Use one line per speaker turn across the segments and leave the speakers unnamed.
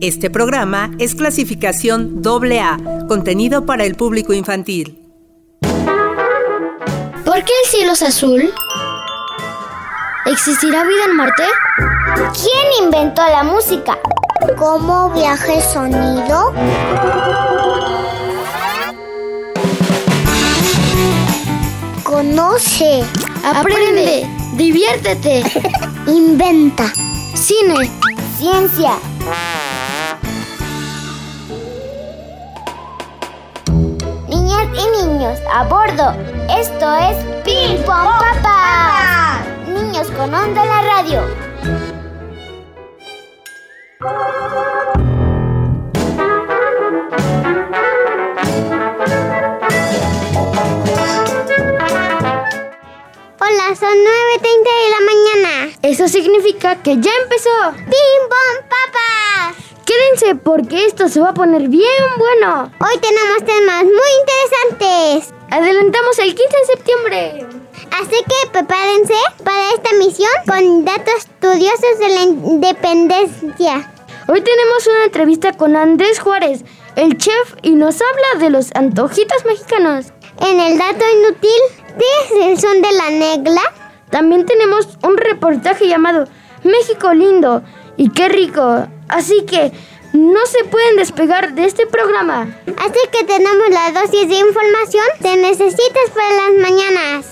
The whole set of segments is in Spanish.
Este programa es clasificación AA, contenido para el público infantil.
¿Por qué el cielo es azul? ¿Existirá vida en Marte?
¿Quién inventó la música? ¿Cómo viaja el sonido? Conoce,
Aprende, diviértete,
inventa,
cine,
ciencia. Niñas y niños, a bordo. Esto es Ping Pong Papá. Niños con onda en la radio. Hola, son 9.30 de la mañana.
Eso significa que ya empezó.
¡Ping Pong Papas!
Quédense porque esto se va a poner bien bueno.
Hoy tenemos temas muy interesantes.
Adelantamos el 15 de septiembre.
Así que prepárense para esta misión con datos estudiosos de la independencia.
Hoy tenemos una entrevista con Andrés Juárez, el chef, y nos habla de los antojitos mexicanos.
En el dato inútil, ¿qué es el son de la negla?
También tenemos un reportaje llamado México lindo y qué rico. Así que no se pueden despegar de este programa.
Así que tenemos la dosis de información que necesitas para las mañanas.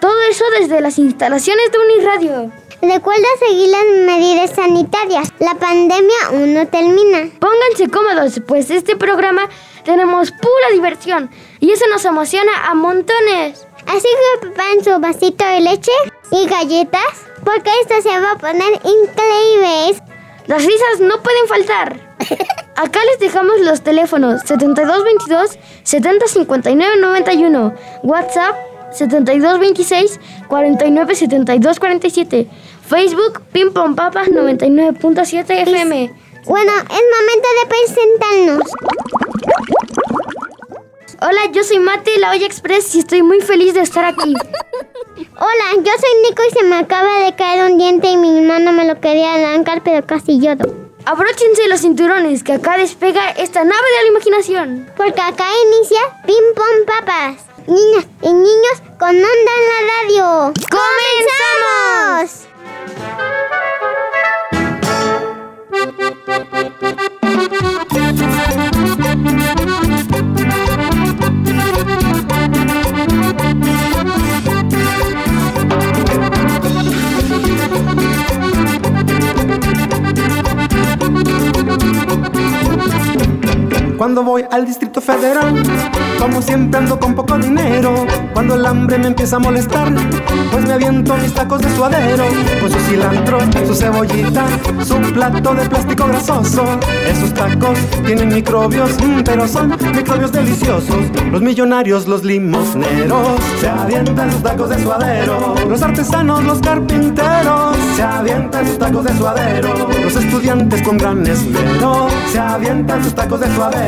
Todo eso desde las instalaciones de Uniradio.
Recuerda seguir las medidas sanitarias. La pandemia aún no termina.
Pónganse cómodos, pues este programa tenemos pura diversión y eso nos emociona a montones.
Así que preparen su vasito de leche y galletas porque esto se va a poner increíble.
Las risas no pueden faltar. Acá les dejamos los teléfonos 7222 705991, WhatsApp 7226 497247, Facebook Pim Pom Papas 99.7 FM.
Bueno, es momento de presentarnos.
Hola, yo soy Mate, la Olla Express y estoy muy feliz de estar aquí.
Hola, yo soy Nico y se me acaba de caer un diente y mi hermano me lo quería arrancar, pero casi lloro.
Abróchense los cinturones que acá despega esta nave de la imaginación.
Porque acá inicia Pim Pom Papas. Niñas y niños con onda en la radio. ¡Comenzamos!
Cuando voy al Distrito Federal, como siempre ando con poco dinero. Cuando el hambre me empieza a molestar, pues me aviento mis tacos de suadero. Con su cilantro, su cebollita, su plato de plástico grasoso. Esos tacos tienen microbios, mm, pero son microbios deliciosos. Los millonarios, los limosneros, se avientan sus tacos de suadero. Los artesanos, los carpinteros, se avientan sus tacos de suadero. Los estudiantes con gran esmero, se avientan sus tacos de suadero.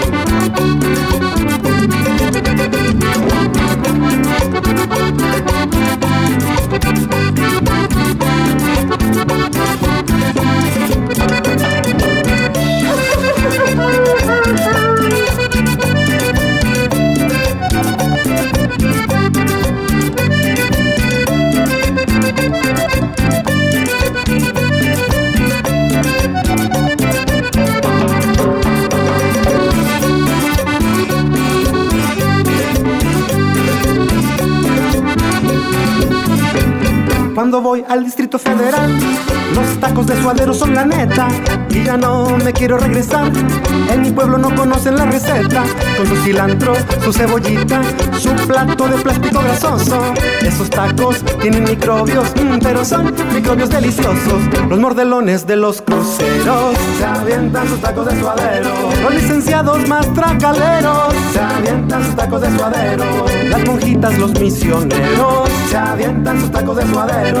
Cuando voy al Distrito Federal, los tacos de suadero son la neta. Y ya no me quiero regresar. En mi pueblo no conocen la receta. Con su cilantro, su cebollita, su plato de plástico grasoso. Esos tacos tienen microbios, mm, pero son microbios deliciosos. Los mordelones de los cruceros se avientan sus tacos de suadero. Los licenciados más tracaleros se avientan sus tacos de suadero. Las monjitas los misioneros se avientan sus tacos de suadero.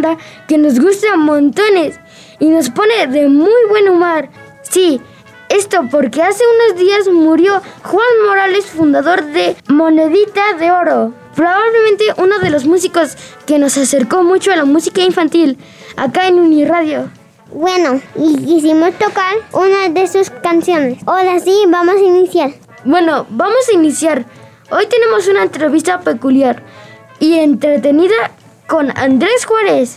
banda que nos gusta montones y nos pone de muy buen humor. Sí, esto porque hace unos días murió Juan Morales, fundador de Monedita de Oro. Probablemente uno de los músicos que nos acercó mucho a la música infantil acá en Uniradio.
Bueno, y quisimos tocar una de sus canciones. Ahora sí, vamos a iniciar.
Bueno, vamos a iniciar. Hoy tenemos una entrevista peculiar y entretenida con Andrés Juárez.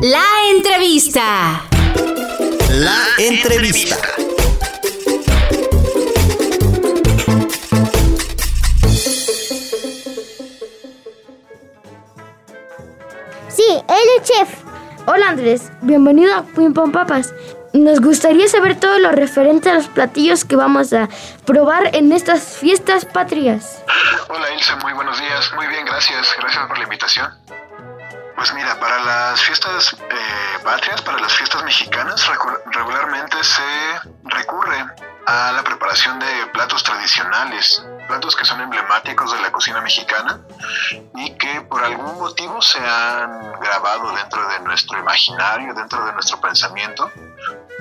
La entrevista.
La entrevista.
Sí, él es chef.
Hola Andrés, bienvenido a Pim Pam Papas. Nos gustaría saber todo lo referente a los platillos que vamos a probar en estas fiestas patrias.
Hola Ilse, muy buenos días. Muy bien, gracias. Gracias por la invitación. Pues mira, para las fiestas eh, patrias, para las fiestas mexicanas, regularmente se recurre a la preparación de platos tradicionales, platos que son emblemáticos de la cocina mexicana y que por algún motivo se han grabado dentro de nuestro imaginario, dentro de nuestro pensamiento,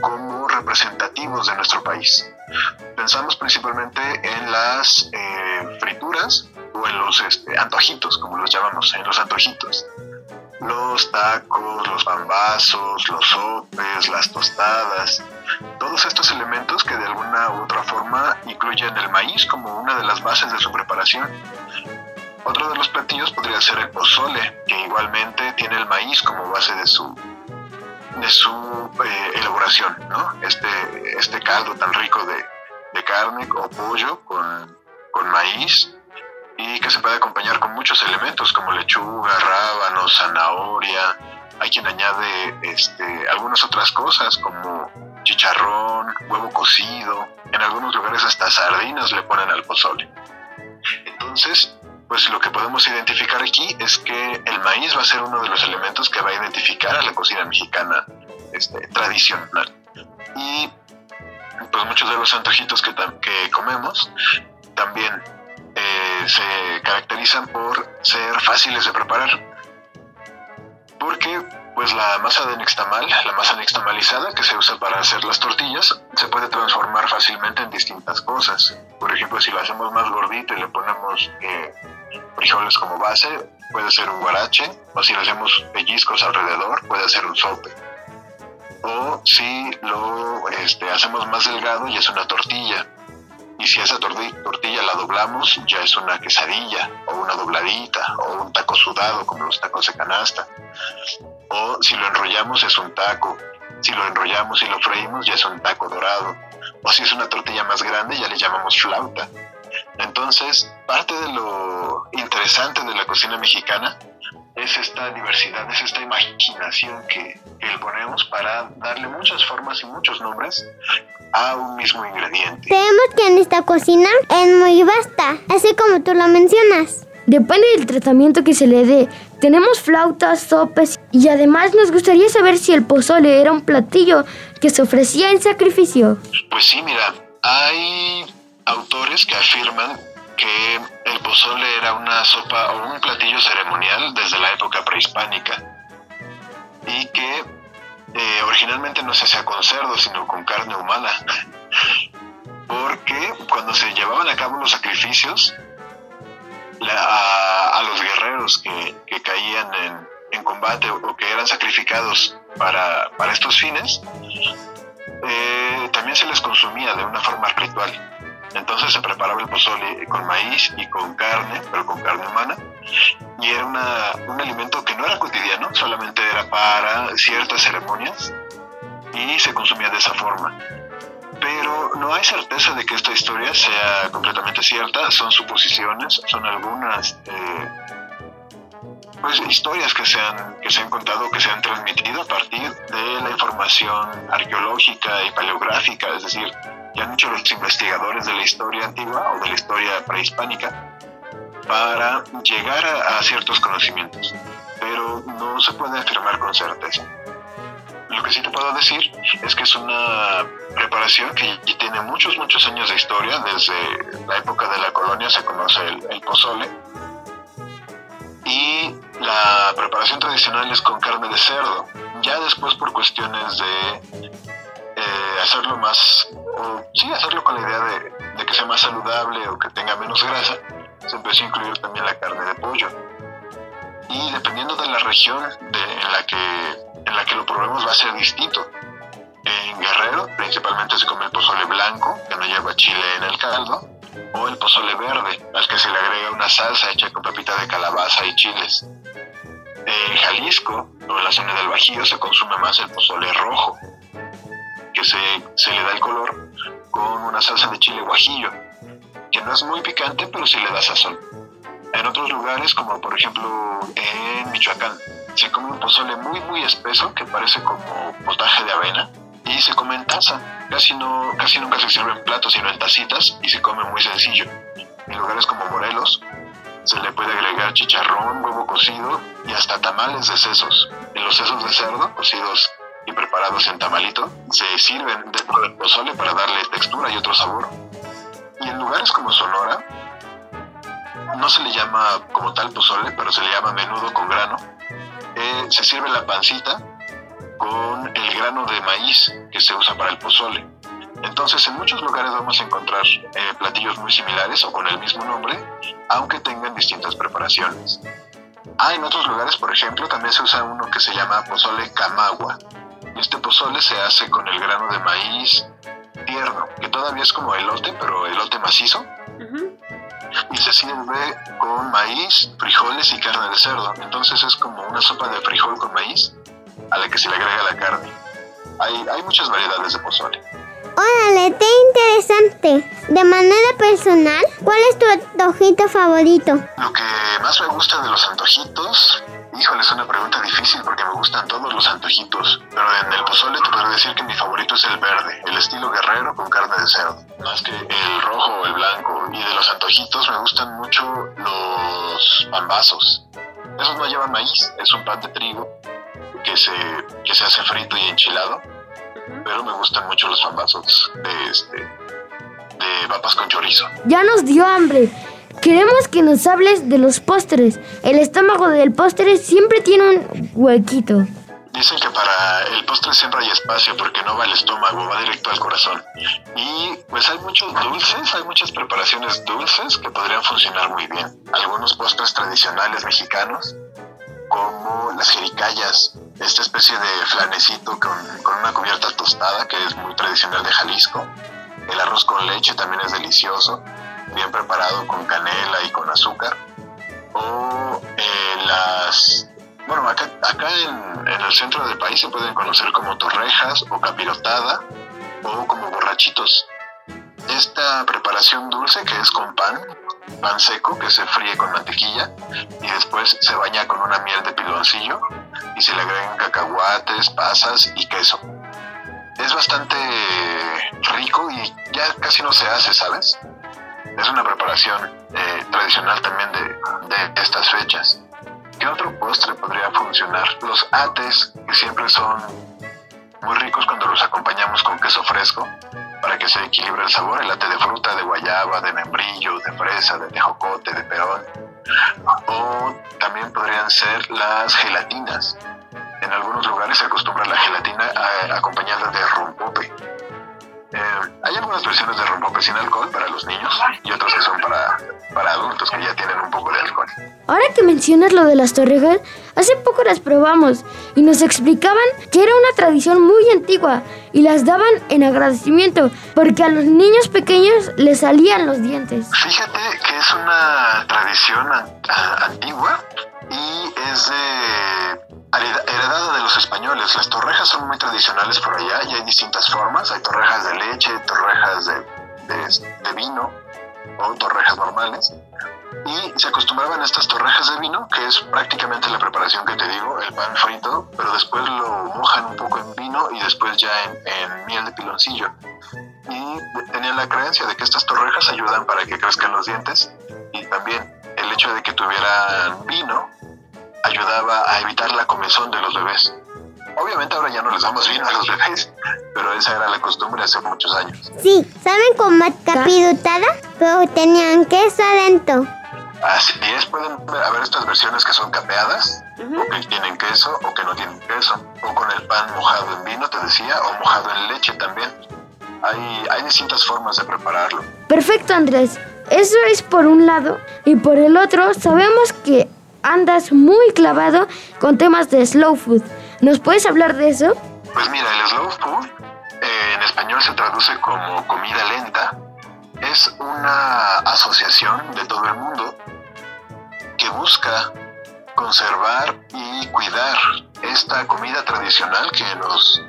como representativos de nuestro país. Pensamos principalmente en las eh, frituras o en los este, antojitos, como los llamamos, en los antojitos. Los tacos, los pambazos, los sopes, las tostadas, todos estos elementos que de alguna u otra forma incluyen el maíz como una de las bases de su preparación. Otro de los platillos podría ser el pozole, que igualmente tiene el maíz como base de su, de su eh, elaboración, ¿no? Este, este caldo tan rico de, de carne o pollo con, con maíz y que se puede acompañar con muchos elementos como lechuga, rábano, zanahoria. Hay quien añade este, algunas otras cosas como chicharrón, huevo cocido. En algunos lugares hasta sardinas le ponen al pozole. Entonces, pues lo que podemos identificar aquí es que el maíz va a ser uno de los elementos que va a identificar a la cocina mexicana este, tradicional. Y pues muchos de los antojitos que, que comemos también eh, se caracterizan por ser fáciles de preparar. Porque pues la masa de nixtamal, la masa nixtamalizada que se usa para hacer las tortillas, se puede transformar fácilmente en distintas cosas. Por ejemplo, si lo hacemos más gordito y le ponemos eh, frijoles como base, puede ser un guarache, o si le hacemos pellizcos alrededor, puede ser un sope. O si lo este, hacemos más delgado y es una tortilla. Y si esa torti- tortilla la doblamos, ya es una quesadilla, o una dobladita, o un taco sudado, como los tacos de canasta. O si lo enrollamos, es un taco. Si lo enrollamos y lo freímos, ya es un taco dorado. O si es una tortilla más grande, ya le llamamos flauta. Entonces, parte de lo interesante de la cocina mexicana es esta diversidad, es esta imaginación que, que le ponemos para darle muchas formas y muchos nombres a un mismo ingrediente.
Creemos que en esta cocina es muy vasta, así como tú lo mencionas.
Depende del tratamiento que se le dé. Tenemos flautas, sopes y además nos gustaría saber si el pozole era un platillo que se ofrecía en sacrificio.
Pues sí, mira, Hay autores que afirman que el pozole era una sopa o un platillo ceremonial desde la época prehispánica y que eh, originalmente no se hacía con cerdo, sino con carne humana. Porque cuando se llevaban a cabo los sacrificios a, los guerreros que, caían en, combate o, que eran sacrificados para, estos fines, eh, también se les consumía de una forma ritual. Entonces se preparaba el pozole con maíz y con carne, pero con carne humana. Y era un alimento que no era cotidiano, solamente era para ciertas ceremonias y se consumía de esa forma. Pero no hay certeza de que esta historia sea completamente cierta, son suposiciones, son algunas eh, pues, historias que se, han, que se han contado, que se han transmitido a partir de la información arqueológica y paleográfica, es decir, han hecho los investigadores de la historia antigua o de la historia prehispánica para llegar a, ciertos conocimientos, pero no se puede afirmar con certeza. Lo que sí te puedo decir es que es una preparación que tiene muchos, muchos años de historia. Desde la época de la colonia se conoce el, pozole. Y la preparación tradicional es con carne de cerdo. Ya después por cuestiones de eh, hacerlo más sí, hacerlo con la idea de, que sea más saludable o que tenga menos grasa, se empezó a incluir también la carne de pollo. Y dependiendo de la región en, la que, en la que lo probemos va a ser distinto. En Guerrero principalmente se come el pozole blanco, que no lleva chile en el caldo, o el pozole verde, al que se le agrega una salsa hecha con pepita de calabaza y chiles. En Jalisco, o en la zona del Bajío, se consume más el pozole rojo, se, se le da el color con una salsa de chile guajillo, que no es muy picante, pero sí le da sazón. En otros lugares, como por ejemplo en Michoacán, se come un pozole muy muy espeso que parece como potaje de avena y se come en taza. Casi, no, casi nunca se sirve en platos, sino en tacitas y se come muy sencillo. En lugares como Morelos se le puede agregar chicharrón, huevo cocido y hasta tamales de sesos. Y los sesos de cerdo cocidos y preparados en tamalito se sirven dentro del pozole para darle textura y otro sabor. Y en lugares como Sonora, no se le llama como tal pozole, pero se le llama menudo con grano. Eh, se sirve la pancita con el grano de maíz que se usa para el pozole. Entonces, en muchos lugares vamos a encontrar eh, platillos muy similares o con el mismo nombre, aunque tengan distintas preparaciones. Ah, en otros lugares, por ejemplo, también se usa uno que se llama pozole camagua, este pozole se hace con el grano de maíz tierno, que todavía es como elote, pero elote macizo. Y se sirve con maíz, frijoles y carne de cerdo. Entonces es como una sopa de frijol con maíz a la que se le agrega la carne. Hay, hay muchas variedades de pozole.
Órale, qué interesante. De manera personal, ¿cuál es tu antojito favorito?
Lo que más me gusta de los antojitos Híjole, es una pregunta difícil porque me gustan todos los antojitos, pero en el pozole te puedo decir que mi favorito es el verde, el estilo guerrero con carne de cerdo, más que el rojo o el blanco. Y de los antojitos me gustan mucho los pambazos. Esos no llevan maíz, es un pan de trigo que se, que se hace frito y enchilado, pero me gustan mucho los pambazos de, este, de papas con chorizo.
Ya nos dio hambre. Queremos que nos hables de los postres. El estómago del postre siempre tiene un huequito.
Dicen que para el postre siempre hay espacio porque no va al estómago, va directo al corazón. Y pues hay muchos dulces, hay muchas preparaciones dulces que podrían funcionar muy bien. Algunos postres tradicionales mexicanos, como las jericayas, esta especie de flanecito con, con una cubierta tostada que es muy tradicional de Jalisco. El arroz con leche también es delicioso bien preparado con canela y con azúcar. O eh, las... Bueno, acá, en, el centro del país se pueden conocer como torrejas o capirotada o como borrachitos. Esta preparación dulce que es con pan, pan seco que se fríe con mantequilla y después se baña con una miel de piloncillo y se le agregan cacahuates, pasas y queso. Es bastante rico y ya casi no se hace, ¿sabes? Es una preparación eh, tradicional también de, estas fechas. ¿Qué otro postre podría funcionar? Los ates, que siempre son muy ricos cuando los acompañamos con queso fresco, para que se equilibre el sabor, el latte de fruta, de guayaba, de membrillo, de fresa, de tejocote, de peón. O también podrían ser las gelatinas. En algunos lugares se acostumbra la gelatina acompañada de rompope. Eh, hay algunas versiones de rompope sin alcohol para los niños y otras que son para, para adultos que ya tienen un poco de alcohol.
Ahora que mencionas lo de las torrejas, hace poco las probamos y nos explicaban que era una tradición muy antigua y las daban en agradecimiento porque a los niños pequeños les salían los dientes.
Fíjate que es una tradición antigua y es de hereda- heredada de los españoles. Las torrejas son muy tradicionales por allá y hay distintas formas. Hay torrejas de leche, torrejas de vino o torrejas normales. Y se acostumbraban a estas torrejas de vino, que es prácticamente la preparación que te digo, el pan frito, pero después lo mojan un poco en vino y después ya en, en miel de piloncillo. Y tenían la creencia de que estas torrejas ayudan para que crezcan los dientes y también el hecho de que tuvieran vino ayudaba a evitar la comezón de los bebés. Obviamente ahora ya no les damos vino a los bebés, pero esa era la costumbre hace muchos años.
Sí, ¿saben cómo capirutada? Pero tenían queso adentro.
Así es, pueden haber estas versiones que son capeadas, o que tienen queso, o que no tienen queso, o con el pan mojado en vino, te decía, o mojado en leche también. Hay, hay distintas formas de prepararlo.
Perfecto, Andrés. Eso es por un lado. Y por el otro, sabemos que andas muy clavado con temas de slow food. ¿Nos puedes hablar de eso?
Pues mira, el slow food eh, en español se traduce como comida lenta. Es una asociación de todo el mundo que busca conservar y cuidar esta comida tradicional que nos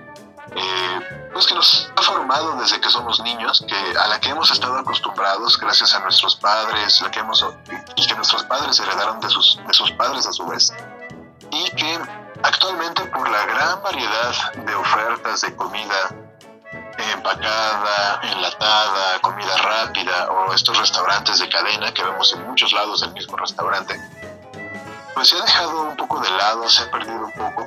eh, pues que nos ha formado desde que somos niños, que a la que hemos estado acostumbrados gracias a nuestros padres, la que hemos y que nuestros padres heredaron de sus de sus padres a su vez, y que actualmente por la gran variedad de ofertas de comida empacada, enlatada, comida rápida o estos restaurantes de cadena que vemos en muchos lados del mismo restaurante, pues se ha dejado un poco de lado, se ha perdido un poco,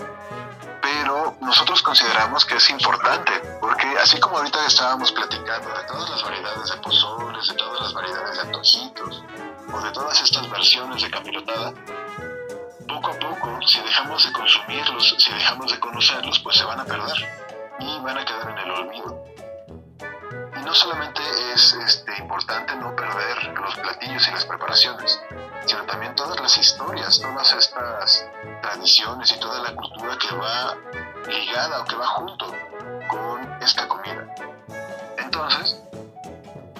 pero nosotros consideramos que es importante, porque así como ahorita estábamos platicando de todas las variedades de pozoles, de todas las variedades de antojitos, o de todas estas versiones de capirotada, poco a poco, si dejamos de consumirlos, si dejamos de conocerlos, pues se van a perder y van a quedar en el olvido. Y no solamente es este, importante no perder los platillos y las preparaciones, sino también todas las historias, todas estas tradiciones y toda la cultura que va ligada o que va junto con esta comida. Entonces,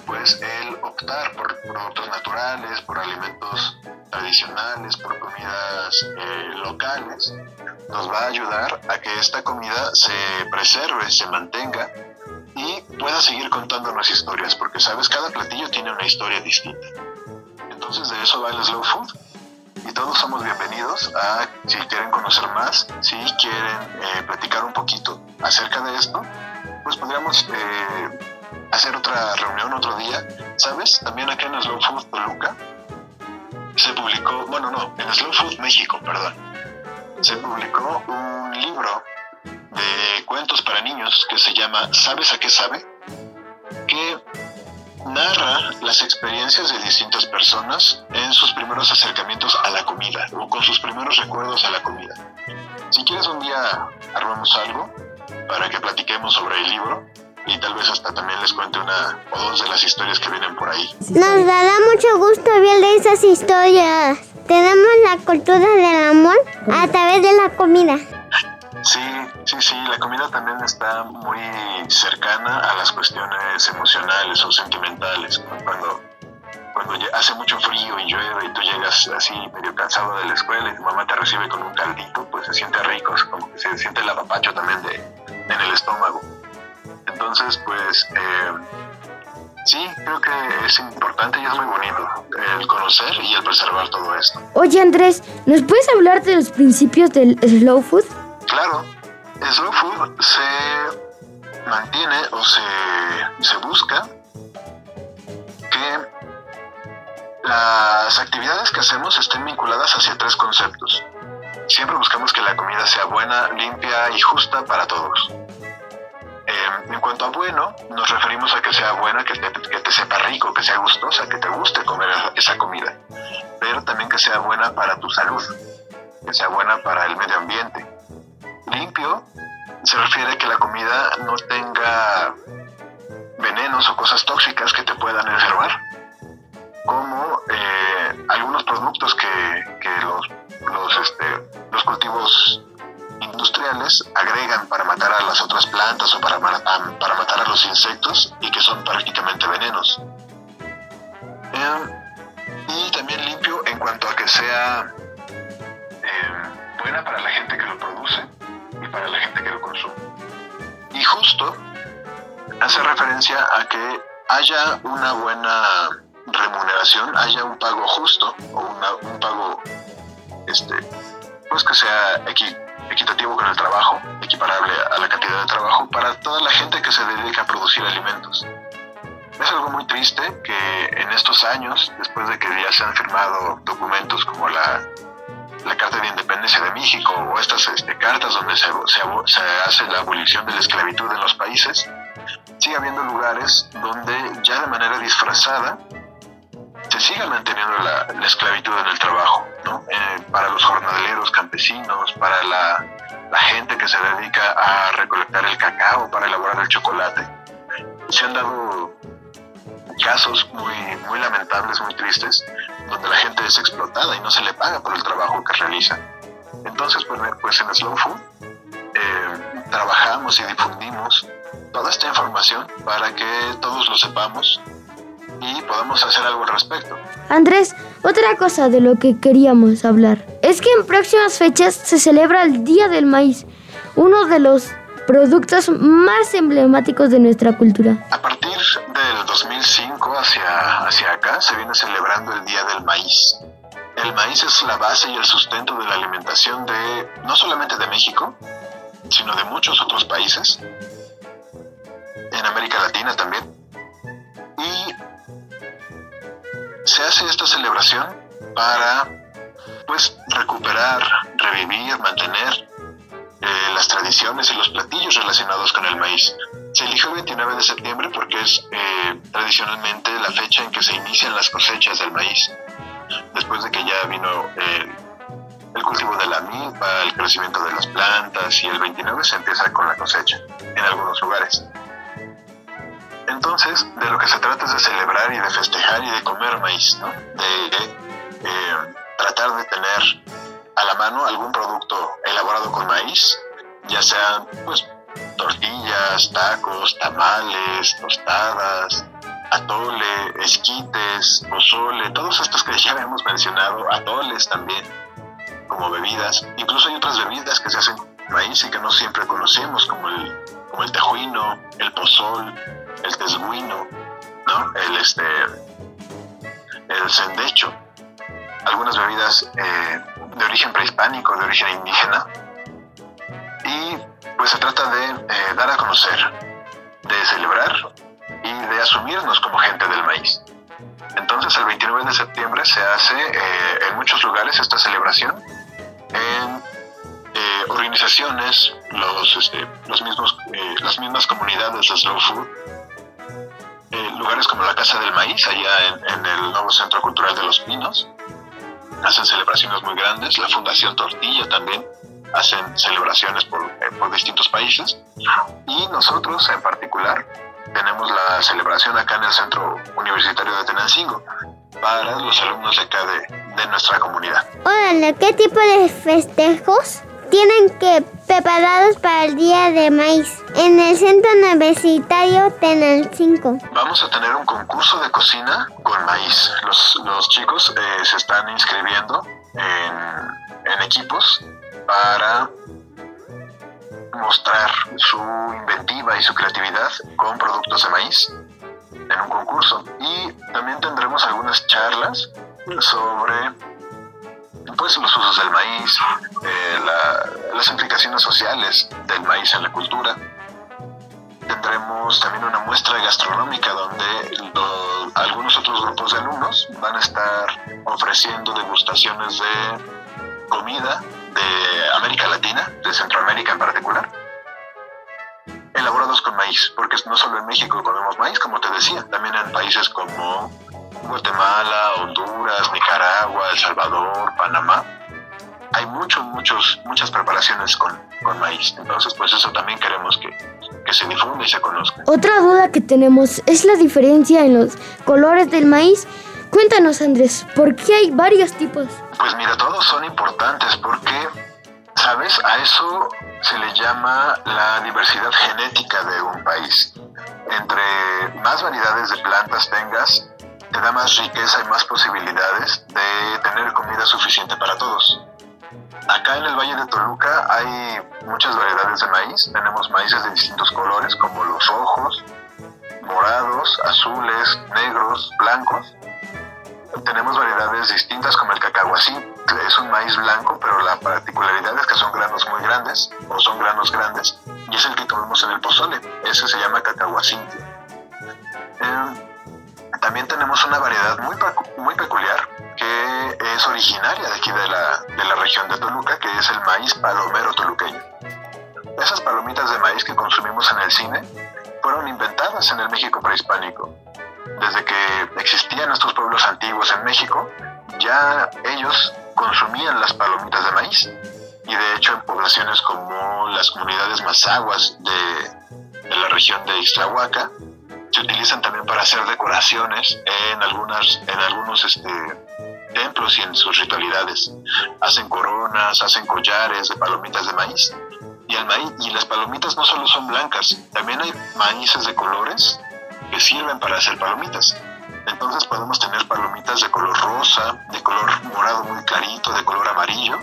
pues el optar por productos naturales, por alimentos tradicionales, por comidas eh, locales, nos va a ayudar a que esta comida se preserve, se mantenga y pueda seguir contándonos historias, porque sabes, cada platillo tiene una historia distinta. Entonces de eso va el slow food y todos somos bienvenidos a, si quieren conocer más, si quieren eh, platicar un poquito acerca de esto, pues podríamos eh, hacer otra reunión otro día, ¿sabes? También acá en Slow Food Toluca se publicó, bueno, no, en Slow Food México, perdón, se publicó un libro de cuentos para niños que se llama ¿Sabes a qué sabe? que narra las experiencias de distintas personas en sus primeros acercamientos a la comida o con sus primeros recuerdos a la comida. Si quieres un día armamos algo para que platiquemos sobre el libro y tal vez hasta también les cuente una o dos de las historias que vienen por ahí.
Nos dará mucho gusto ver de esas historias. Tenemos la cultura del amor a través de la comida.
Sí, sí, sí, la comida también está muy cercana a las cuestiones emocionales o sentimentales, cuando, cuando hace mucho frío y llueve y tú llegas así medio cansado de la escuela y tu mamá te recibe con un caldito, pues se siente rico, es como que se siente el apapacho también de, en el estómago. Entonces, pues eh, sí, creo que es importante y es muy bonito el conocer y el preservar todo esto.
Oye, Andrés, ¿nos puedes hablar de los principios del slow food?
Claro, slow food se mantiene o se, se busca que las actividades que hacemos estén vinculadas hacia tres conceptos. Siempre buscamos que la comida sea buena, limpia y justa para todos. Eh, en cuanto a bueno, nos referimos a que sea buena, que te, sepa rico, que sea gustosa, que te guste comer esa comida, pero también que sea buena para tu salud, que sea buena para el medio ambiente. Limpio se refiere a que la comida no tenga venenos o cosas tóxicas que te puedan enfermar, como eh, algunos productos que, los, agregan para matar a las otras plantas o para, para matar a los insectos y que son prácticamente venenos. Em, y también limpio en cuanto a que sea em, buena para la gente que lo produce y para la gente que lo consume. Y justo hace referencia a que haya una buena remuneración, haya un pago justo o un pago este, pues que sea equitativo equitativo con el trabajo, equiparable a la cantidad de trabajo para toda la gente que se dedica a producir alimentos. Es algo muy triste que en estos años, después de que ya se han firmado documentos como la, la Carta de Independencia de México o estas este, cartas donde se, se, hace la abolición de la esclavitud en los países, sigue habiendo lugares donde ya de manera disfrazada se siga manteniendo la, la esclavitud en el trabajo, ¿no? Eh, para los jornaleros campesinos, para la, la, gente que se dedica a recolectar el cacao, para elaborar el chocolate. Se han dado casos muy, muy lamentables, muy tristes, donde la gente es explotada y no se le paga por el trabajo que realiza. Entonces, pues, pues en Slow Food eh, trabajamos y difundimos toda esta información para que todos lo sepamos y podamos hacer algo al respecto.
Andrés, otra cosa de lo que queríamos hablar es que en próximas fechas se celebra el Día del Maíz, uno de los productos más emblemáticos de nuestra cultura.
A partir del 2005 hacia, hacia acá se viene celebrando el Día del Maíz. El maíz es la base y el sustento de la alimentación de no solamente de México, sino de muchos otros países, en América Latina también. Y se hace esta celebración para pues recuperar, revivir, mantener eh, las tradiciones y los platillos relacionados con el maíz. Se eligió el 29 de septiembre porque es eh, tradicionalmente la fecha en que se inician las cosechas del maíz. Después de que ya vino eh, el cultivo de la milpa, el crecimiento de las plantas y el 29 se empieza con la cosecha en algunos lugares. Entonces, de lo que se trata es de celebrar y de festejar y de comer maíz, ¿no? De eh, tratar de tener a la mano algún producto elaborado con maíz, ya sean pues tortillas, tacos, tamales, tostadas, atole, esquites, pozole, todos estos que ya hemos mencionado, atoles también, como bebidas. Incluso hay otras bebidas que se hacen con maíz y que no siempre conocemos, como el, como el tejuino, el pozol, el tesguino, ¿no? El, este, el sendecho, algunas bebidas eh, de origen prehispánico, de origen indígena, y pues se trata de eh, dar a conocer, de celebrar y de asumirnos como gente del maíz. Entonces el 29 de septiembre se hace eh, en muchos lugares esta celebración, en organizaciones, los, este, los mismos, las mismas comunidades de Slow Food lugares como la Casa del Maíz, allá en, el nuevo Centro Cultural de los Pinos, hacen celebraciones muy grandes. La Fundación Tortilla también hacen celebraciones por, eh, por distintos países. Y nosotros en particular tenemos la celebración acá en el Centro Universitario de Tenancingo para los alumnos de acá de, de nuestra comunidad.
Hola, ¿qué tipo de festejos tienen que preparados para el Día de Maíz en el Centro Universitario Tenancingo.
Vamos a tener un concurso de cocina con maíz. Los, los chicos eh, se están inscribiendo en, en equipos para mostrar su inventiva y su creatividad con productos de maíz en un concurso. Y también tendremos algunas charlas sobre pues los usos del maíz, eh, las implicaciones sociales del maíz en la cultura. Tendremos también una muestra gastronómica donde algunos otros grupos de alumnos van a estar ofreciendo degustaciones de comida de América Latina, de Centroamérica en particular. Elaborados con maíz, porque no solo en México comemos maíz, como te decía, también en países como Guatemala, Honduras, Nicaragua, El Salvador, Panamá, hay muchos, muchos, muchas preparaciones con, con maíz. Entonces, pues eso también queremos que, que se difunda y se conozca.
Otra duda que tenemos es la diferencia en los colores del maíz. Cuéntanos, Andrés, ¿por qué hay varios tipos?
Pues mira, todos son importantes porque, ¿sabes? A eso se le llama la diversidad genética de un país. Entre más variedades de plantas tengas, te da más riqueza y más posibilidades de tener comida suficiente para todos. Acá en el Valle de Toluca hay muchas variedades de maíz. Tenemos maíces de distintos colores como los rojos, morados, azules, negros, blancos. Tenemos variedades distintas como el cacahuací, que es un maíz blanco, pero la particularidad es que son granos muy grandes o son granos grandes y es el que comemos en el pozole. Ese se llama cacahuací. Eh, también tenemos una variedad muy, muy peculiar que es originaria de aquí de la, de la región de Toluca, que es el maíz palomero toluqueño. Esas palomitas de maíz que consumimos en el cine fueron inventadas en el México prehispánico. Desde que existían estos pueblos antiguos en México, ya ellos consumían las palomitas de maíz. Y de hecho en poblaciones como las comunidades mazaguas de, de la región de Ixtlahuaca, se utilizan también para hacer decoraciones en algunas en algunos este, templos y en sus ritualidades. Hacen coronas, hacen collares de palomitas de maíz. Y, el maíz, y las palomitas no solo son blancas, también hay maíces de colores que sirven para hacer palomitas. Entonces podemos tener palomitas de color rosa, de color morado muy clarito, de color amarillo,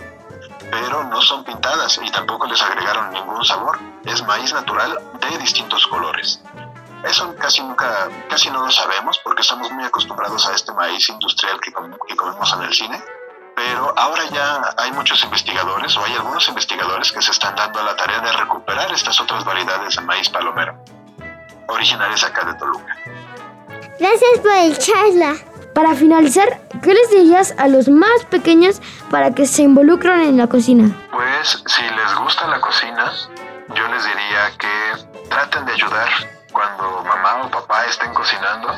pero no son pintadas y tampoco les agregaron ningún sabor. Es maíz natural de distintos colores. Eso casi nunca, casi no lo sabemos porque estamos muy acostumbrados a este maíz industrial que, que comemos en el cine. Pero ahora ya hay muchos investigadores, o hay algunos investigadores que se están dando a la tarea de recuperar estas otras variedades de maíz palomero, originarias acá de Toluca.
Gracias por el charla.
Para finalizar, ¿qué les dirías a los más pequeños para que se involucren en la cocina?
Pues si les gusta la cocina, yo les diría que traten de ayudar cuando mamá o papá estén cocinando,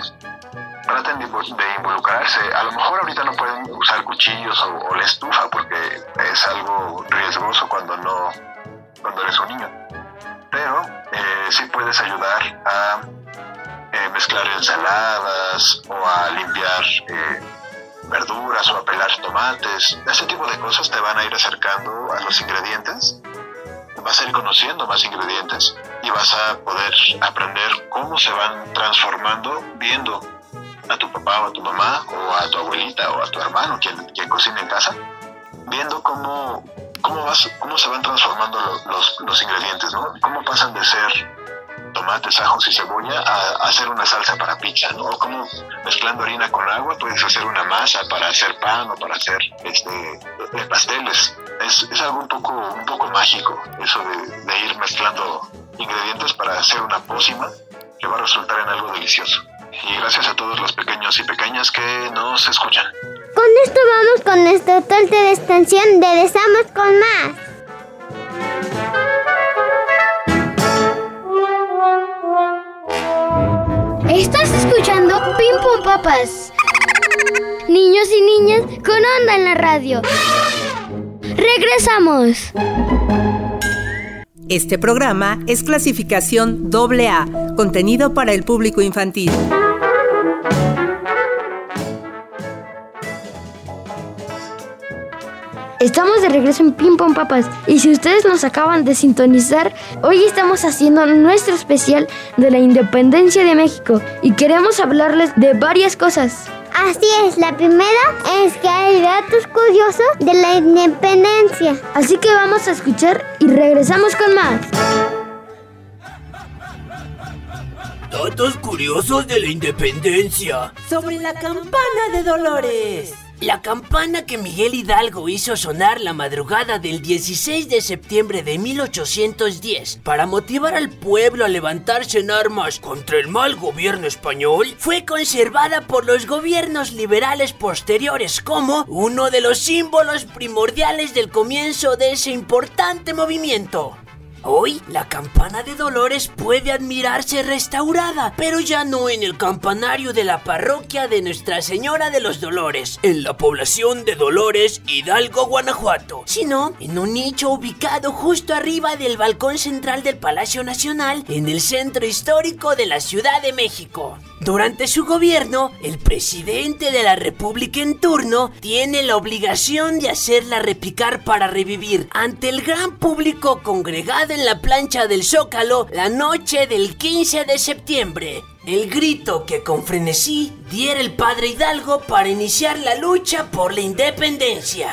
traten de, involucrarse. A lo mejor ahorita no pueden usar cuchillos o, la estufa porque es algo riesgoso cuando no cuando eres un niño. Pero eh, sí puedes ayudar a eh, mezclar ensaladas o a limpiar eh, verduras o a pelar tomates. Ese tipo de cosas te van a ir acercando a los ingredientes vas a ir conociendo más ingredientes y vas a poder aprender cómo se van transformando viendo a tu papá o a tu mamá o a tu abuelita o a tu hermano, quien, quien cocina en casa, viendo cómo, cómo, vas, cómo se van transformando los, los, ingredientes, ¿no? Cómo pasan de ser tomates, ajos y cebolla a, hacer una salsa para pizza, ¿no? O cómo mezclando harina con agua puedes hacer una masa para hacer pan o para hacer este, pasteles es, es, algo un poco, un poco mágico, eso de, ir mezclando ingredientes para hacer una pócima que va a resultar en algo delicioso. Y gracias a todos los pequeños y pequeñas que nos escuchan.
Con esto vamos con nuestro tolte de extensión de Desamos con más.
Estás escuchando Pim Pum Papas. Niños y niñas con onda en la radio. ¡Regresamos!
Este programa es clasificación AA, contenido para el público infantil.
Estamos de regreso en Ping Pong Papas y si ustedes nos acaban de sintonizar, hoy estamos haciendo nuestro especial de la independencia de México y queremos hablarles de varias cosas.
Así es, la primera es que hay datos curiosos de la independencia.
Así que vamos a escuchar y regresamos con más.
Datos curiosos de la independencia.
Sobre la campana de Dolores.
La campana que Miguel Hidalgo hizo sonar la madrugada del 16 de septiembre de 1810 para motivar al pueblo a levantarse en armas contra el mal gobierno español fue conservada por los gobiernos liberales posteriores como uno de los símbolos primordiales del comienzo de ese importante movimiento. Hoy la campana de Dolores puede admirarse restaurada, pero ya no en el campanario de la parroquia de Nuestra Señora de los Dolores, en la población de Dolores, Hidalgo, Guanajuato, sino en un nicho ubicado justo arriba del balcón central del Palacio Nacional, en el centro histórico de la Ciudad de México. Durante su gobierno, el presidente de la República en turno tiene la obligación de hacerla repicar para revivir ante el gran público congregado en la plancha del Zócalo la noche del 15 de septiembre. El grito que con frenesí diera el padre Hidalgo para iniciar la lucha por la independencia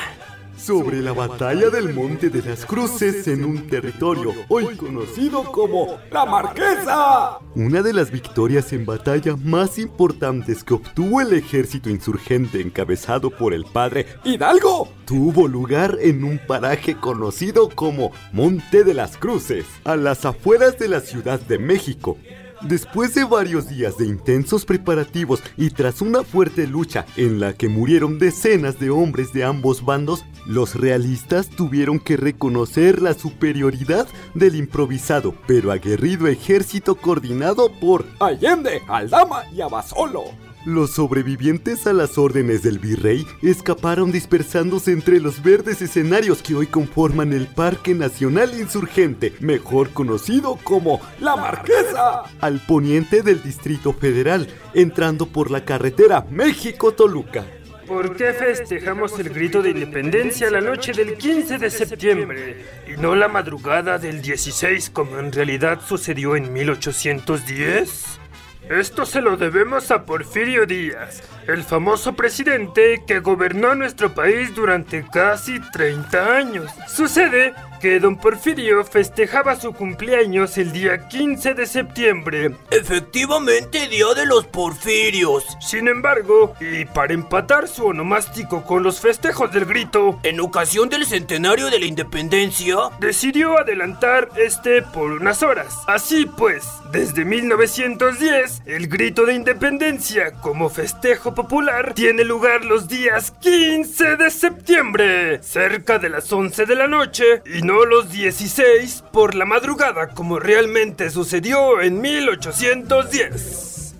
sobre la batalla del Monte de las Cruces en un territorio hoy conocido como La Marquesa. Una de las victorias en batalla más importantes que obtuvo el ejército insurgente encabezado por el padre Hidalgo tuvo lugar en un paraje conocido como Monte de las Cruces, a las afueras de la Ciudad de México, Después de varios días de intensos preparativos y tras una fuerte lucha en la que murieron decenas de hombres de ambos bandos, los realistas tuvieron que reconocer la superioridad del improvisado pero aguerrido ejército coordinado por Allende, Aldama y Abasolo. Los sobrevivientes a las órdenes del virrey escaparon dispersándose entre los verdes escenarios que hoy conforman el Parque Nacional Insurgente, mejor conocido como La Marquesa, al poniente del Distrito Federal, entrando por la carretera México-Toluca.
¿Por qué festejamos el grito de independencia la noche del 15 de septiembre y no la madrugada del 16 como en realidad sucedió en 1810? Esto se lo debemos a Porfirio Díaz, el famoso presidente que gobernó nuestro país durante casi 30 años. Sucede que don Porfirio festejaba su cumpleaños el día 15 de septiembre.
Efectivamente, Día de los Porfirios.
Sin embargo, y para empatar su onomástico con los festejos del grito,
en ocasión del centenario de la independencia,
decidió adelantar este por unas horas. Así pues, desde 1910, el grito de independencia como festejo popular tiene lugar los días 15 de septiembre, cerca de las 11 de la noche y no los 16 por la madrugada como realmente sucedió en 1810.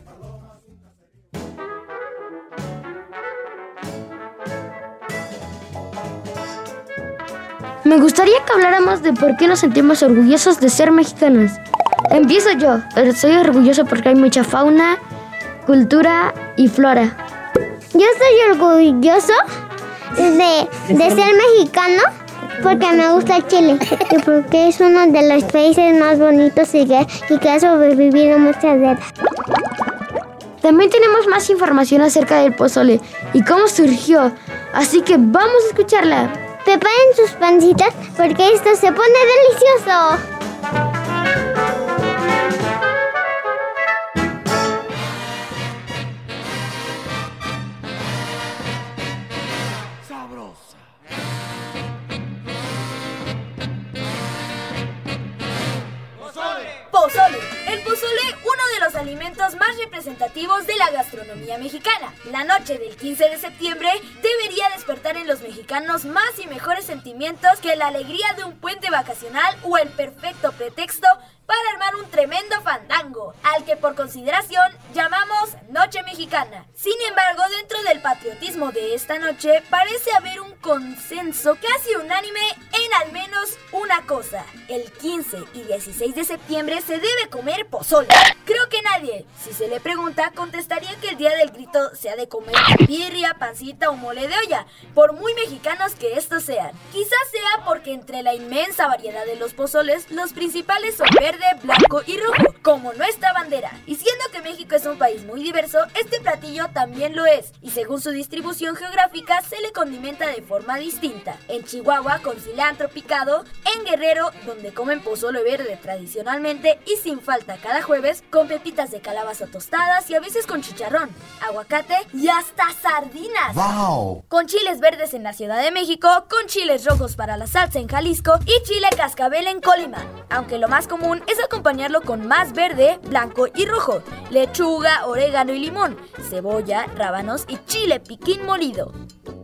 Me gustaría que habláramos de por qué nos sentimos orgullosos de ser mexicanos. Empiezo yo. Soy orgulloso porque hay mucha fauna, cultura y flora.
Yo soy orgulloso de, de ser mexicano porque me gusta Chile y porque es uno de los países más bonitos y que, y que ha sobrevivido muchas guerras.
También tenemos más información acerca del pozole y cómo surgió, así que vamos a escucharla.
Preparen sus pancitas porque esto se pone delicioso.
Alimentos más representativos de la gastronomía mexicana. La noche del 15 de septiembre debería despertar en los mexicanos más y mejores sentimientos que la alegría de un puente vacacional o el perfecto pretexto para armar un tremendo fandango, al que por consideración llamamos Noche Mexicana. Sin embargo, dentro del patriotismo de esta noche parece haber un consenso casi unánime en al menos una cosa. El 15 y 16 de septiembre se debe comer pozole. Creo que nadie, si se le pregunta, contestaría que el día del grito se ha de comer birria, pancita o mole de olla, por muy mexicanos que estos sean. Quizás sea porque entre la inmensa variedad de los pozoles, los principales son verde, blanco y rojo, como nuestra bandera. Y siendo que México es un país muy diverso, este platillo también lo es, y según su distribución geográfica se le condimenta de forma distinta. En Chihuahua con cilantro picado, en Guerrero, donde comen pozole verde tradicionalmente y sin falta cada jueves, con pepitas de calabaza tostadas y a veces con chicharrón, aguacate y hasta sardinas.
¡Wow!
Con chiles verdes en la Ciudad de México, con chiles rojos para la salsa en Jalisco y chile cascabel en Colima. Aunque lo más común es acompañarlo con más verde, blanco y rojo, lechuga, orégano y limón, cebolla, rábanos y chile piquín molido.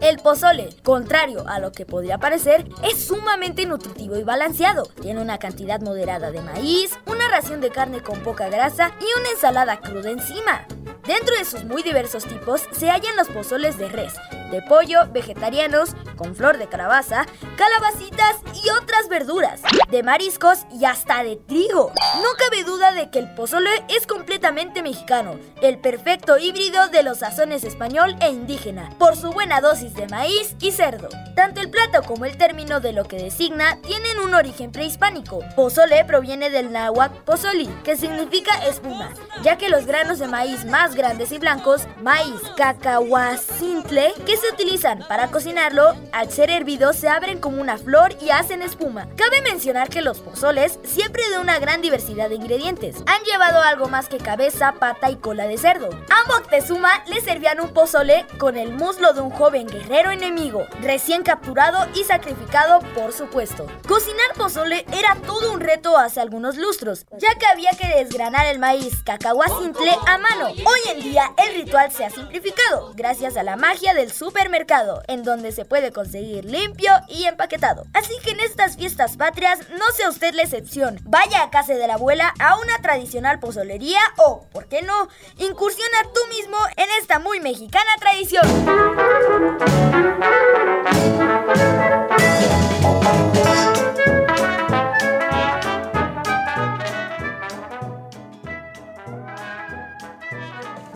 El pozole, contrario a lo que podría parecer, es sumamente nutritivo y balanceado. Tiene una cantidad moderada de maíz, una ración de carne con poca grasa y una ensalada cruda encima. Dentro de sus muy diversos tipos se hallan los pozoles de res, de pollo, vegetarianos, con flor de calabaza, calabacitas y otras verduras, de mariscos y hasta de trigo. No cabe duda de que el pozole es completamente mexicano, el perfecto híbrido de los sazones español e indígena, por su buena dosis de maíz y cerdo. Tanto el plato como el término de lo que designa tienen un origen prehispánico. Pozole proviene del náhuatl pozoli, que significa espuma, ya que los granos de maíz más grandes y blancos, maíz cacahuacintle, que se utilizan para cocinarlo, al ser hervidos se abren como una flor y hacen espuma. Cabe mencionar que los pozoles, siempre de una gran diversidad de ingredientes, han llevado algo más que cabeza, pata y cola de cerdo. A Moctezuma le servían un pozole con el muslo de un joven guerrero enemigo, recién capturado y sacrificado, por supuesto. Cocinar pozole era todo un reto hace algunos lustros, ya que había que desgranar el maíz cacahuacintle a mano. Hoy en día el ritual se ha simplificado, gracias a la magia del supermercado, en donde se puede conseguir limpio y empaquetado. Así que en estas fiestas patrias, no sea usted la excepción. Vaya a casa de la abuela a una tradicional pozolería o, ¿por qué no? Incursiona tú mismo en esta muy mexicana tradición.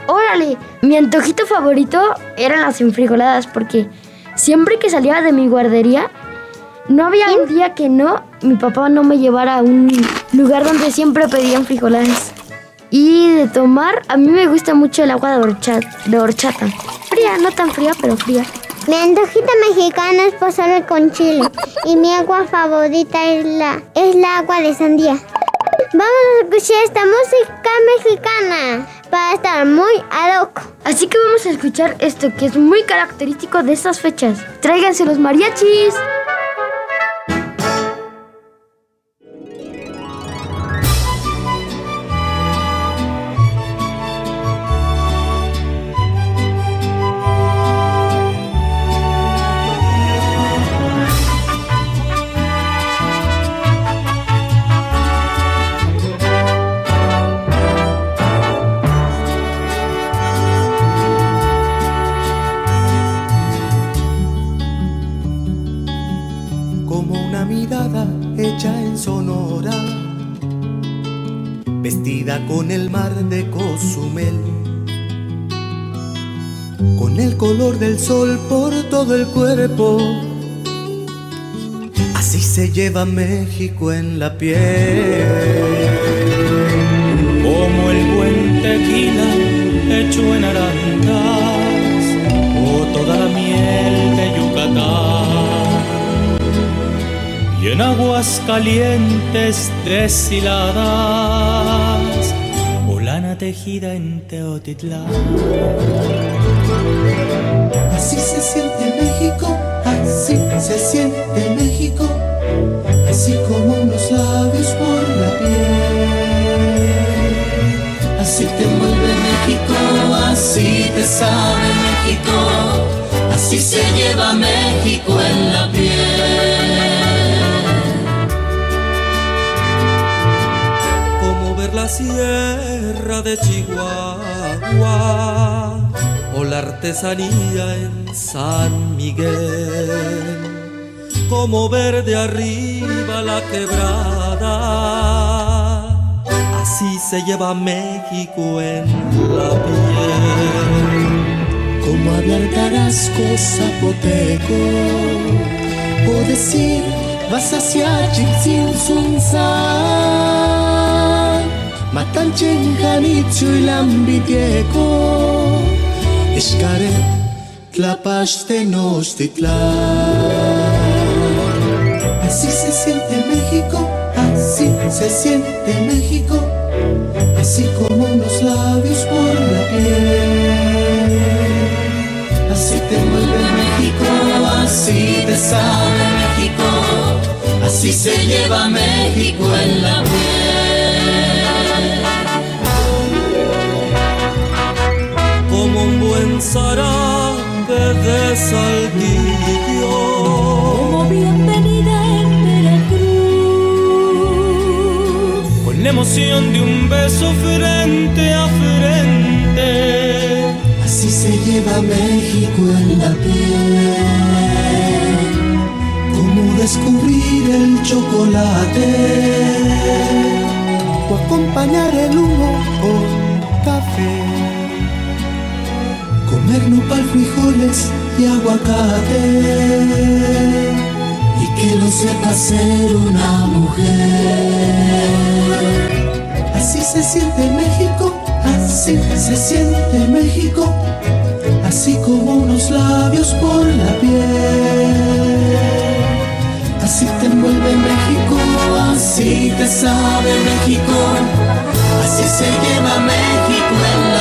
Órale, mi antojito favorito eran las enfrijoladas porque siempre que salía de mi guardería, no había un día que no, mi papá no me llevara a un lugar donde siempre pedían frijoladas. Y de tomar, a mí me gusta mucho el agua de horchata, de horchata. Fría, no tan fría, pero fría.
Mi antojito mexicano es pozole con chile y mi agua favorita es la, es la agua de sandía. Vamos a escuchar esta música mexicana para estar muy ad hoc.
Así que vamos a escuchar esto que es muy característico de estas fechas. Tráiganse los mariachis.
Hecha en Sonora, vestida con el mar de Cozumel, con el color del sol por todo el cuerpo. Así se lleva México en la piel.
como el buen tequila hecho en arandas o toda la miel de Yucatán y en aguas calientes deshiladas o lana tejida en Teotitlán.
Así se siente México, así se siente México, así como unos labios por la piel. Así te mueve México, así te sabe México, así se lleva México en la piel.
Sierra de Chihuahua o la artesanía en San Miguel, como ver de arriba la quebrada, así se lleva México en la piel.
Como hablar tarasco zapoteco o decir vas hacia Chilzin Matanchen Janichu y Lambitieco Escaret Tlapaste Nostitlán. Así se siente México, así se siente México. Así como unos labios por la piel. Así te mueve México, así te sabe México. Así se lleva México en la piel
como un buen zarape de Saltillo.
Como bienvenida en Veracruz.
Con la emoción de un beso frente a frente.
Así se lleva México en la piel. Como descubrir el chocolate.
O acompañar el humo
frijoles y aguacate. Y que lo sepa ser una mujer. Así se siente México, así se siente México. Así como unos labios por la piel. Así te envuelve México, así te sabe México. Así se lleva México en la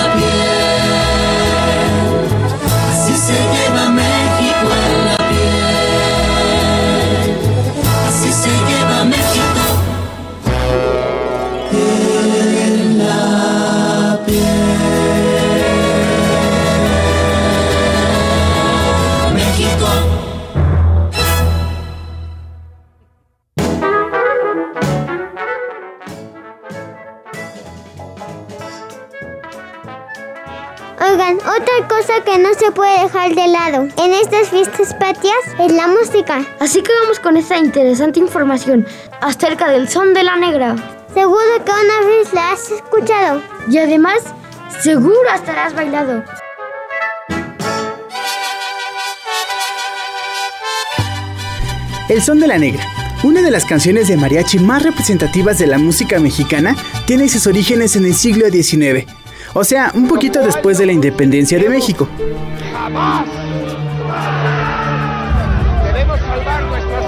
se
puede dejar de lado en estas fiestas patrias es la música.
Así que vamos con esta interesante información acerca del son de la negra.
Seguro que una vez la has escuchado.
Y además, seguro hasta la has bailado.
El son de la negra. Una de las canciones de mariachi más representativas de la música mexicana tiene sus orígenes en el siglo XIX, o sea, un poquito después de la independencia de México.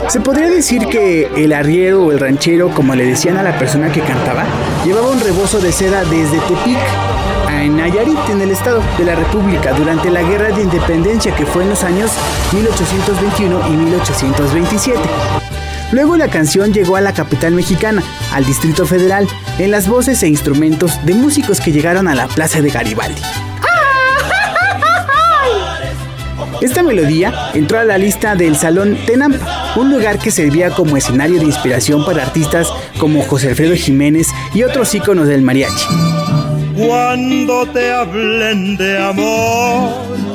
Se podría decir que el arriero o el ranchero, como le decían a la persona que cantaba, llevaba un rebozo de seda desde Tepic a Nayarit, en el estado de la República, durante la Guerra de Independencia que fue en los años 1821 y 1827. Luego la canción llegó a la capital mexicana, al Distrito Federal, en las voces e instrumentos de músicos que llegaron a la Plaza de Garibaldi. Esta melodía entró a la lista del Salón Tenampa, un lugar que servía como escenario de inspiración para artistas como José Alfredo Jiménez y otros íconos del mariachi.
Cuando te hablen de amor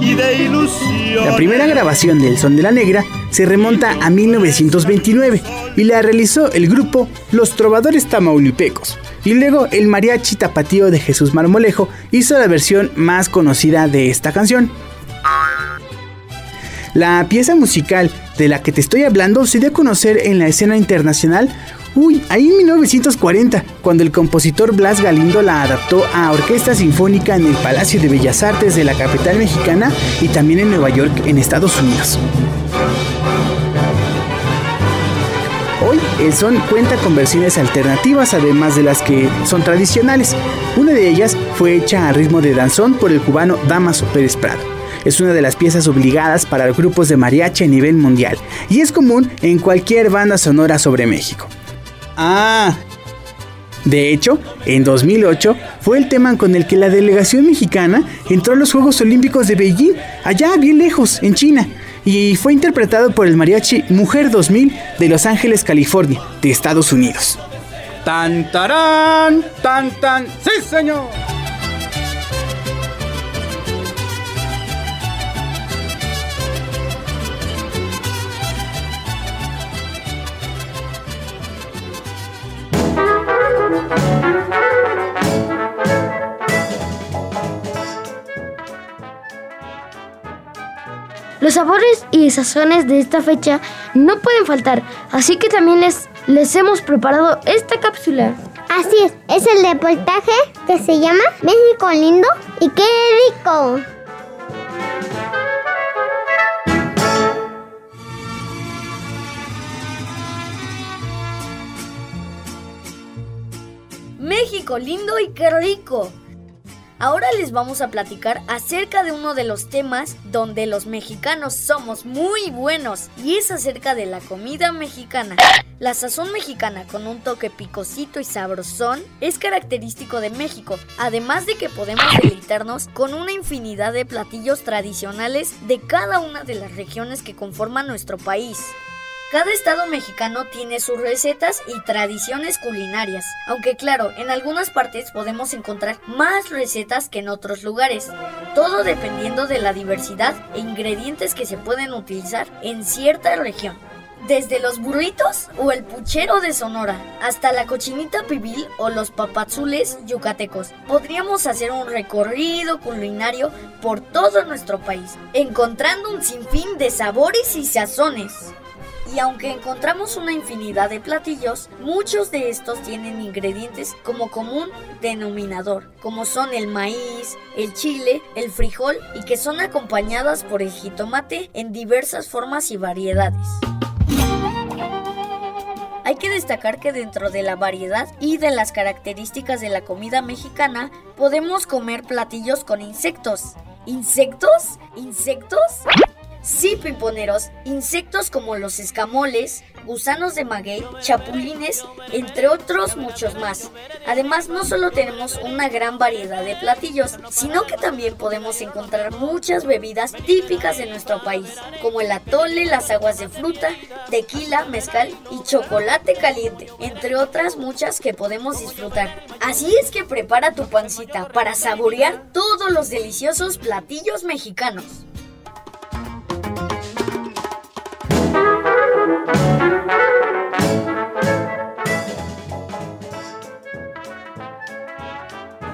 La primera grabación del Son de la Negra se remonta a 1929 y la realizó el grupo Los Trovadores Tamaulipecos. Y luego el mariachi tapatío de Jesús Marmolejo hizo la versión más conocida de esta canción. La pieza musical de la que te estoy hablando se dio a conocer en la escena internacional, uy, ahí en 1940, cuando el compositor Blas Galindo la adaptó a orquesta sinfónica en el Palacio de Bellas Artes de la capital mexicana y también en Nueva York, en Estados Unidos. Hoy el son cuenta con versiones alternativas además de las que son tradicionales. Una de ellas fue hecha a ritmo de danzón por el cubano Damaso Pérez Prado. Es una de las piezas obligadas para grupos de mariachi a nivel mundial y es común en cualquier banda sonora sobre México. Ah, de hecho, en 2008 fue el tema con el que la delegación mexicana entró a los Juegos Olímpicos de Beijing, allá bien lejos, en China, y fue interpretado por el mariachi Mujer 2000 de Los Ángeles, California, de Estados Unidos. ¡Tan, tarán! ¡Tan, tan! ¡Sí, señor!
Los sabores y sazones de esta fecha no pueden faltar, así que también les, les hemos preparado esta cápsula.
Así es, es el reportaje que se llama México lindo y qué rico.
México lindo y qué rico.
Ahora les vamos a platicar acerca de uno de los temas donde los mexicanos somos muy buenos y es acerca de la comida mexicana. La sazón mexicana con un toque picosito y sabrosón es característico de México, además de que podemos deleitarnos con una infinidad de platillos tradicionales de cada una de las regiones que conforman nuestro país. Cada estado mexicano tiene sus recetas y tradiciones culinarias, aunque claro, en algunas partes podemos encontrar más recetas que en otros lugares, todo dependiendo de la diversidad e ingredientes que se pueden utilizar en cierta región. Desde los burritos o el puchero de Sonora hasta la cochinita pibil o los papazules yucatecos, podríamos hacer un recorrido culinario por todo nuestro país, encontrando un sinfín de sabores y sazones. Y aunque encontramos una infinidad de platillos, muchos de estos tienen ingredientes como común denominador, como son el maíz, el chile, el frijol y que son acompañadas por el jitomate en diversas formas y variedades. Hay que destacar que dentro de la variedad y de las características de la comida mexicana podemos comer platillos con insectos. ¿Insectos? ¿Insectos? Sí, pimponeros, insectos como los escamoles, gusanos de maguey, chapulines, entre otros muchos más. Además, no solo tenemos una gran variedad de platillos, sino que también podemos encontrar muchas bebidas típicas de nuestro país, como el atole, las aguas de fruta, tequila, mezcal y chocolate caliente, entre otras muchas que podemos disfrutar. Así es que prepara tu pancita para saborear todos los deliciosos platillos mexicanos.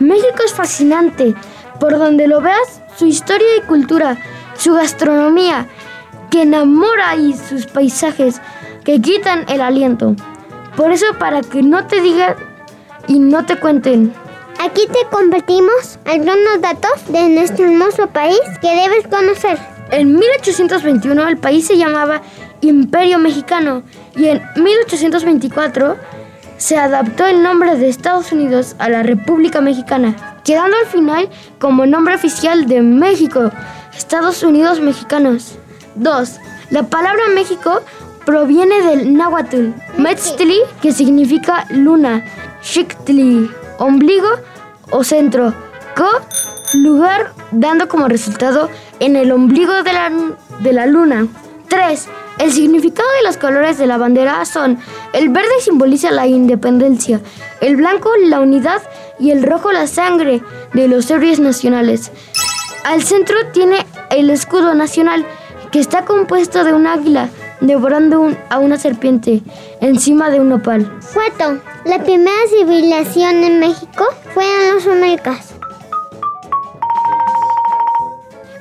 México es fascinante. Por donde lo veas, su historia y cultura, su gastronomía, que enamora y sus paisajes que quitan el aliento. Por eso para que no te digan y no te cuenten.
Aquí te compartimos algunos datos de nuestro hermoso país que debes conocer.
En 1821 el país se llamaba Imperio Mexicano y en 1824 se adaptó el nombre de Estados Unidos a la República Mexicana, quedando al final como nombre oficial de México, Estados Unidos Mexicanos. 2. La palabra México proviene del náhuatl, Metztli, que significa luna, Xictli, ombligo o centro, Co, lugar, dando como resultado en el ombligo de la, de la luna. 3. El significado de los colores de la bandera son el verde simboliza la independencia, el blanco la unidad y el rojo la sangre de los héroes nacionales. Al centro tiene el escudo nacional que está compuesto de un águila devorando a una serpiente encima de un opal.
Foto. La primera civilización en México fue en los Américas.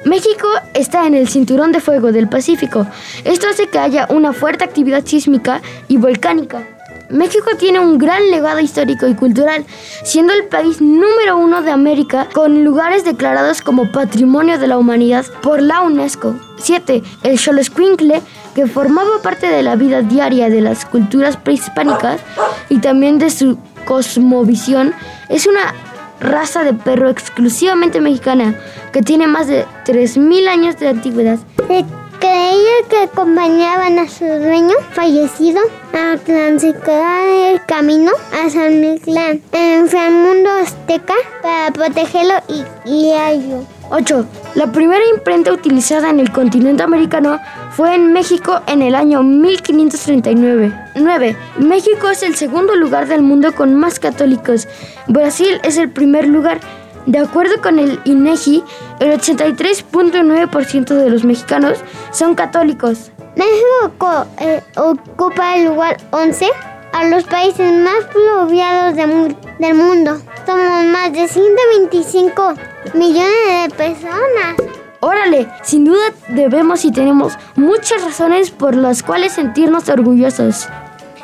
México está en el cinturón de fuego del Pacífico. Esto hace que haya una fuerte actividad sísmica y volcánica. México tiene un gran legado histórico y cultural, siendo el país número uno de América con lugares declarados como Patrimonio de la Humanidad por la UNESCO. 7. El Xoloscuincle, que formaba parte de la vida diaria de las culturas prehispánicas y también de su cosmovisión, es una raza de perro exclusivamente mexicana que tiene más de 3.000 años de antigüedad.
Se creía que acompañaban a su dueño fallecido a transitar el camino a San Mictlán, en el mundo azteca, para protegerlo y guiarlo.
8. La primera imprenta utilizada en el continente americano fue en México en el año 1539. 9. México es el segundo lugar del mundo con más católicos. Brasil es el primer lugar. De acuerdo con el INEGI, el 83.9% de los mexicanos son católicos.
México eh, ocupa el lugar 11 a los países más poblados del mundo. Somos más de 125 millones de personas.
Órale, sin duda debemos y tenemos muchas razones por las cuales sentirnos orgullosos.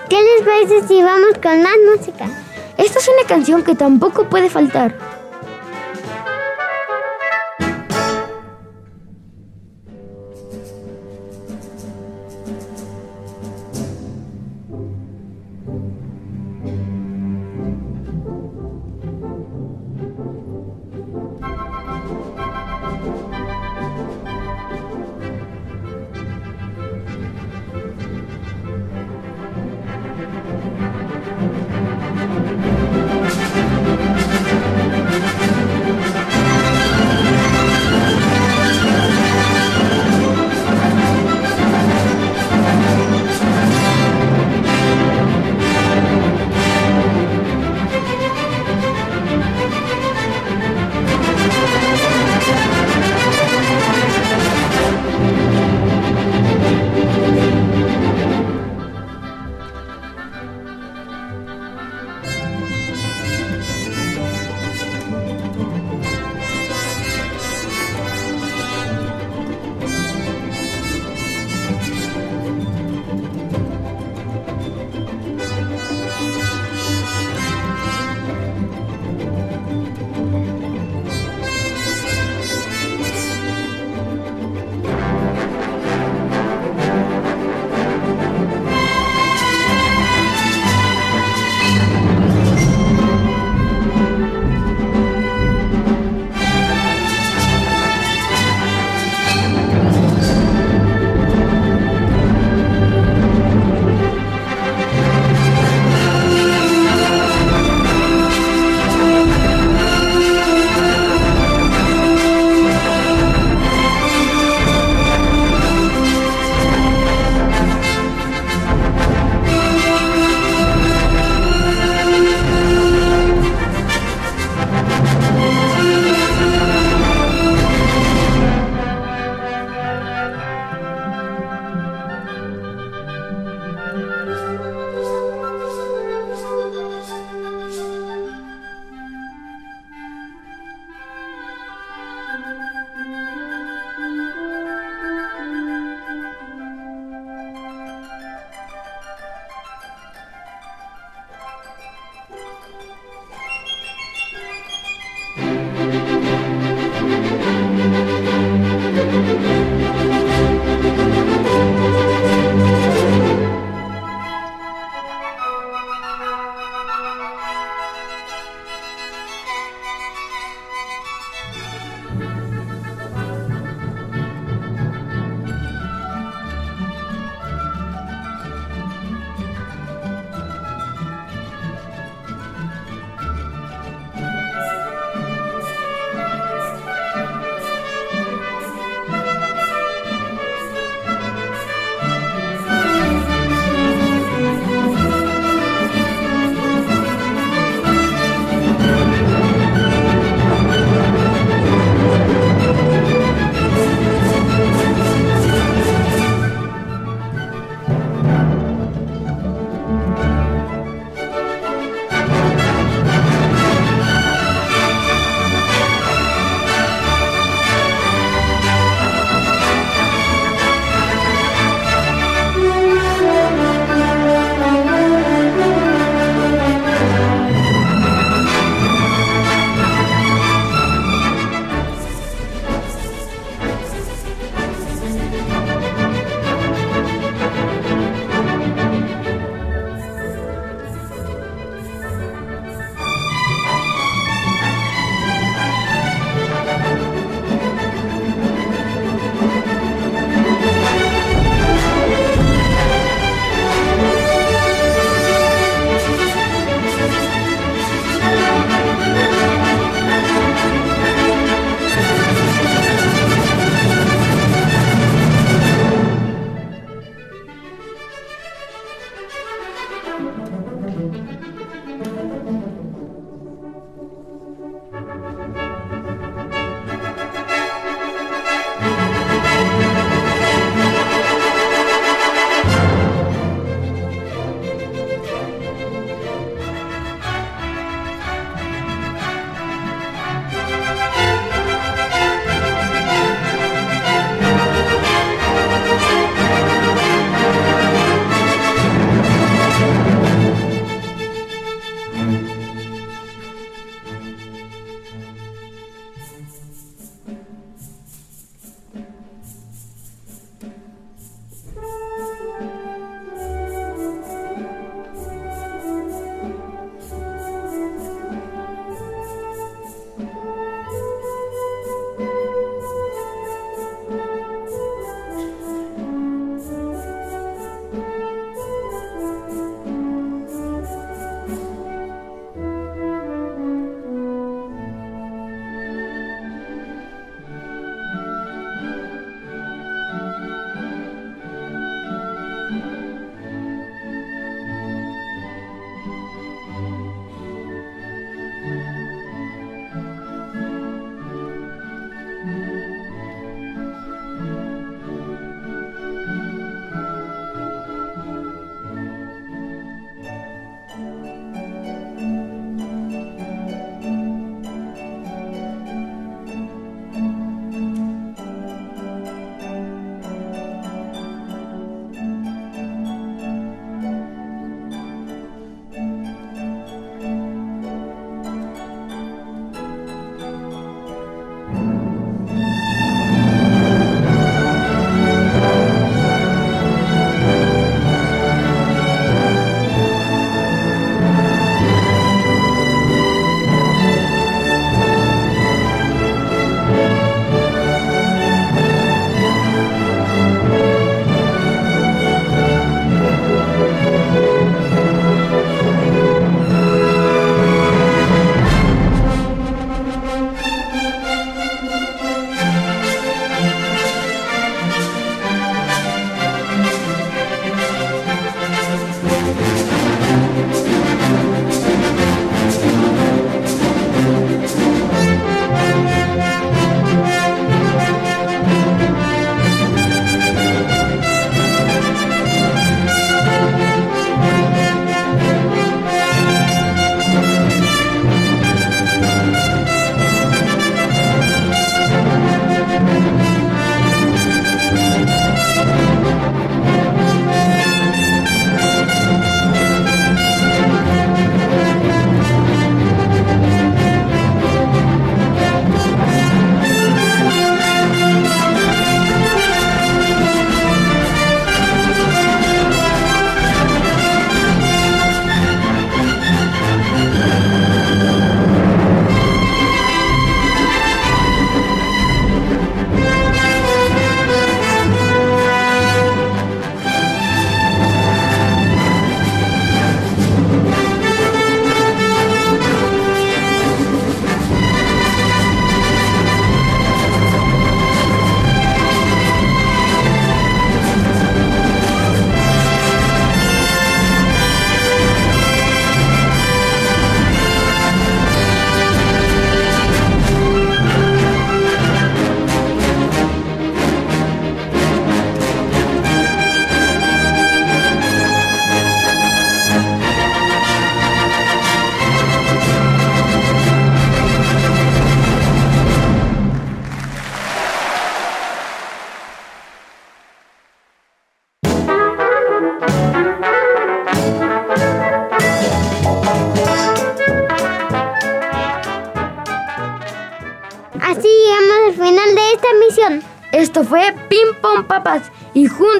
¿Qué les parece si vamos con más música?
Esta es una canción que tampoco puede faltar.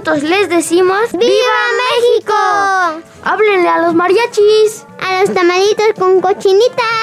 Les decimos
¡Viva México!
Háblenle a los mariachis,
a los tamalitos con cochinita.